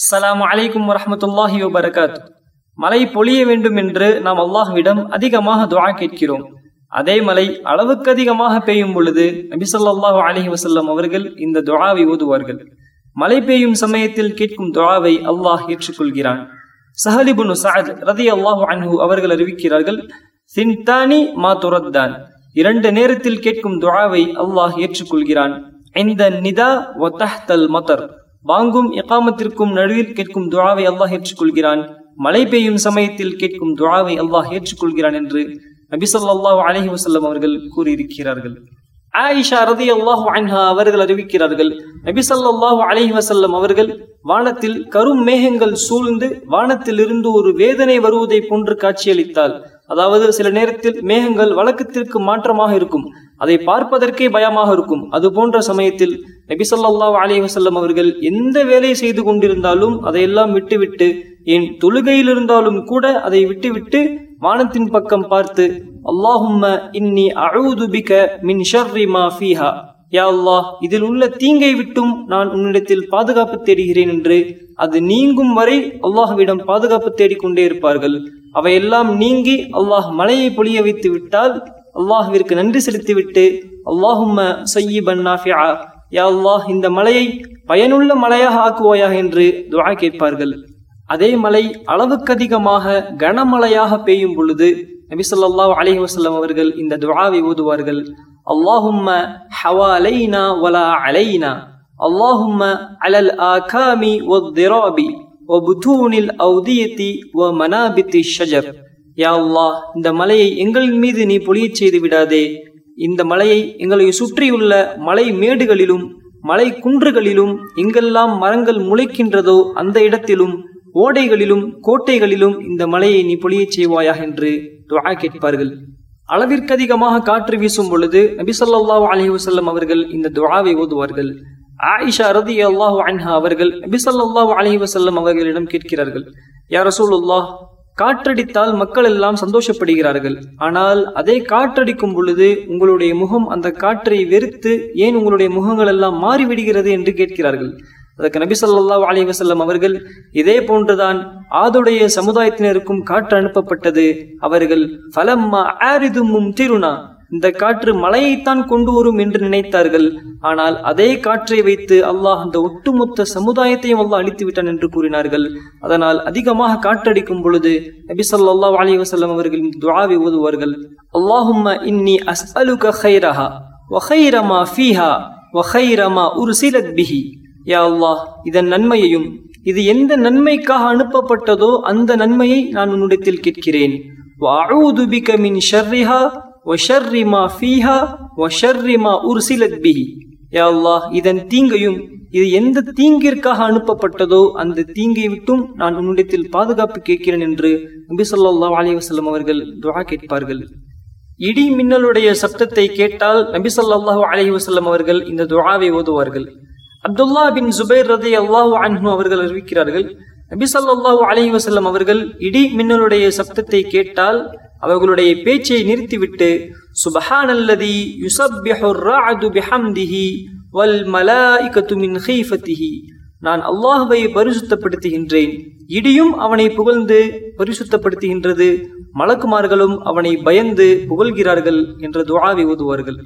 அஸ்லாம் அலைக்கும் வரமத்துல்லாஹி வபரகாத் மழை பொழிய வேண்டும் என்று நாம் அல்லாஹ்விடம் அதிகமாக துவா கேட்கிறோம். அதே மலை அளவுக்கு அதிகமாக பெய்யும் பொழுது நபிசல்லாஹு அலஹி வசல்லம் அவர்கள் இந்த துவாவை ஓதுவார்கள். மழை பெய்யும் சமயத்தில் கேட்கும் துவாவை அல்லாஹ் ஏற்றுக்கொள்கிறான். சஹலிபுன் சாத் ரதி அல்லாஹு அன்ஹு அவர்கள் அறிவிக்கிறார்கள் சின்தானி மா துரத்தான். இரண்டு நேரத்தில் கேட்கும் துவாவை அல்லாஹ் ஏற்றுக்கொள்கிறான். இந்த நிதா ஒத்தஹ்தல் மதர். வாங்கும் எகாமத்திற்கும் நடுவில் கேட்கும் துழாவை அல்லாஹ் ஏற்றுக்கொள்கிறான். மழை பெய்யும் சமயத்தில் கேட்கும் துழாவை அல்லாஹ் ஏற்றுக்கொள்கிறான் என்று நபி அலஹி வசல்லம் அவர்கள் கூறியிருக்கிறார்கள். ஆயிஷா ரதியல்லாஹு அன்ஹா அவர்கள் அறிவிக்கிறார்கள் நபிசல்லாஹு அலஹி வசல்லம் அவர்கள் வானத்தில் கரும் மேகங்கள் சூழ்ந்து வானத்திலிருந்து ஒரு வேதனை வருவதை போன்று காட்சியளித்தால் அதாவது சில நேரத்தில் மேகங்கள் வழக்கத்திற்கு மாற்றமாக இருக்கும் அதை பார்ப்பதற்கே பயமாக இருக்கும். அது போன்ற சமயத்தில் நபி ஸல்லல்லாஹு அலைஹி அவர்கள் எந்த வேலையை செய்து கொண்டிருந்தாலும் அதையெல்லாம் விட்டுவிட்டு என் தொழுகையில் இருந்தாலும் கூட அதை விட்டுவிட்டு வானத்தின் பக்கம் பார்த்து அல்லாஹும்ம இன்னி அஊது மின் ஷர்ரி மா ஃபீஹா. யா அல்லாஹ் இதில் உள்ள தீங்கை விட்டும் நான் உன்னிடத்தில் பாதுகாப்பு தேடுகிறேன் என்று அது நீங்கும் வரை அல்லாஹ்விடம் பாதுகாப்பு தேடிக்கொண்டே இருப்பார்கள். அவையெல்லாம் நீங்கி அல்லாஹ் மலையை பொழிய வைத்து விட்டால் அல்லாஹ்விற்கு நன்றி செலுத்திவிட்டு அல்லாஹும்ம சையிபன் நாஃபியா யா அல்லாஹ் இந்த மலையை பயனுள்ள மலையாக ஆக்குவாயாக என்று துவா கேட்பார்கள். அதே மலை அளவுக்கு அதிகமாக கனமழையாக பெய்யும் பொழுது நபி ஸல்லல்லாஹு அலைஹி அவர்கள் இந்த துவாவை ஓதுவார்கள். அல்லாஹும்ம ஹவாலைனா வலா அலைனா அல்லாஹும்ம அலல் ஆகாமி வத்திராபி வபுதூனில் அவுதியத்தி வ மனாபித்தி ஷஜர். யா அல்லாஹ் இந்த மலையை எங்களின் மீது நீ பொழியச் செய்து விடாதே. இந்த மலையை எங்களை சுற்றியுள்ள மலை மேடுகளிலும் மலை குன்றுகளிலும் எங்கெல்லாம் மரங்கள் முளைக்கின்றதோ அந்த இடத்திலும் ஓடைகளிலும் கோட்டைகளிலும் இந்த மலையை நீ பொழியச் செய்வாயாக என்று துவா கேட்பார்கள். அளவிற்கு அதிகமாக காற்று வீசும் பொழுது நபி ஸல்லல்லாஹு வசல்லம் அவர்கள் இந்த துவாவை ஓதுவார்கள். ஆயிஷா ரதியல்லாஹு அன்ஹா அவர்கள் நபி ஸல்லல்லாஹு வசல்லம் அவர்களிடம் கேட்கிறார்கள் யா ரசூலுல்லாஹ் காற்றடித்தால் மக்கள் எல்லாம் சந்தோஷப்படுகிறார்கள். ஆனால் அதே காற்றடிக்கும் பொழுது உங்களுடைய முகம் அந்த காற்றை வெறுத்து ஏன் உங்களுடைய முகங்கள் எல்லாம் மாறிவிடுகிறது என்று கேட்கிறார்கள். அதற்கு நபி சொல்லா அலி வசல்லம் அவர்கள் இதே போன்றுதான் ஆதுடைய சமுதாயத்தினருக்கும் காற்று அனுப்பப்பட்டது. அவர்கள் ஃபலம்மா ஆரிதும் திருணா இந்த காற்று மலையைத்தான் கொண்டு வரும் என்று நினைத்தார்கள். ஆனால் அதே காற்றை வைத்து அல்லாஹ் அந்த ஒட்டுமொத்த சமுதாயத்தையும் அல்லாஹ் அழித்து விட்டான் என்று கூறினார்கள். அதனால் அதிகமாக காற்றடிக்கும் பொழுது நபி ஸல்லல்லாஹு அலி வசல்லம் அவர்கள் துவாவை ஓதுவார்கள். அல்லாஹும் இன்னி அஸ்அலுக கைரஹா வஹைரமா ஃபீஹா வஹைரமா கைர பிஹி. யா அல்லாஹ் இதன் நன்மையையும் இது எந்த நன்மைக்காக அனுப்பப்பட்டதோ அந்த நன்மையை நான் உன்னிடத்தில் கேட்கிறேன். ஒஷர்ரிமா ஃபீஹா ஒஷர்ரிமா உர்சிலத் பிஹி யா அல்லாஹ் இதன் தீங்கையும் இது எந்த தீங்கிற்காக அனுப்பப்பட்டதோ அந்த தீங்கை விட்டும் நான் உன்னிடத்தில் பாதுகாப்பு கேட்கிறேன் என்று நபி சொல்லா அலி வஸல்லம் அவர்கள் துவா கேட்பார்கள். இடி மின்னலுடைய சப்தத்தை கேட்டால் நபி சொல்லாஹு அலைஹி வஸல்லம் அவர்கள் இந்த துவாவை ஓதுவார்கள். அப்துல்லா பின் ஜுபைர் ரதி அல்லாஹு அன்ஹு அவர்கள் அறிவிக்கிறார்கள் நபி சொல்லாஹு அலைஹி வஸல்லம் அவர்கள் இடி மின்னலுடைய சப்தத்தை கேட்டால் அவர்களுடைய பேச்சை நிறுத்திவிட்டு சுபஹானல்லதி யுசப்பிஹுர் ராது பிஹம்திஹி வல் மலாய்கத்து மின் ஹீஃபத்திஹி நான் அல்லாஹுவை பரிசுத்தப்படுத்துகின்றேன். இடியும் அவனை புகழ்ந்து பரிசுத்தப்படுத்துகின்றது. மலக்குமார்களும் அவனை பயந்து புகழ்கிறார்கள் என்ற துவாவை ஓதுவார்கள்.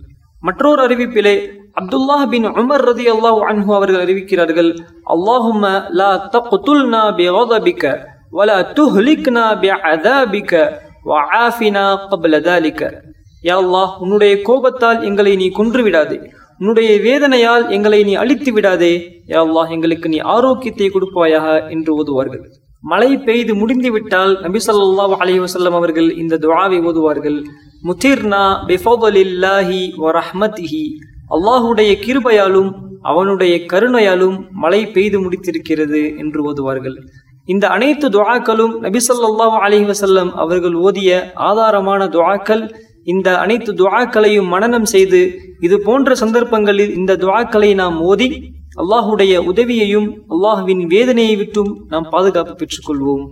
மற்றொரு அறிவிப்பிலே அப்துல்லாஹ் பின் உமர் ரதி அல்லாஹ் அன்ஹு அவர்கள் அறிவிக்கிறார்கள் அல்லாஹும லா தகுல்னா பி ஓதபிக்க வல துஹ்லிக்னா பி அதாபிக்க வஆஃபினா கப்ல தாலிக யா உன்னுடைய கோபத்தால் எங்களை நீ கொன்று விடாதே உன்னுடைய வேதனையால் எங்களை நீ அழித்து விடாதே யாழ்லா எங்களுக்கு நீ ஆரோக்கியத்தை கொடுப்பாயாக என்று ஓதுவார்கள். மழை பெய்து முடிந்துவிட்டால் நபி ஸல்லல்லாஹு அலி வசல்லம் அவர்கள் இந்த துவாவை ஓதுவார்கள். முதிர்னா பிஃபதலில்லாஹி வரஹ்மத்ஹி அல்லாஹுடைய கிருபையாலும் அவனுடைய கருணையாலும் மழை பெய்து முடித்திருக்கிறது என்று ஓதுவார்கள். இந்த அனைத்து துவாக்களும் நபிசல்லாஹு அலஹி வசல்லம் அவர்கள் ஓதிய ஆதாரமான துவாக்கள் இந்த அனைத்து துவாக்களையும் மனனம் செய்து இது போன்ற சந்தர்ப்பங்களில் இந்த துவாக்களை நாம் ஓதி அல்லாஹுடைய உதவியையும் அல்லாஹுவின் வேதனையை விட்டும் நாம் பாதுகாப்பு பெற்றுக்கொள்வோம்.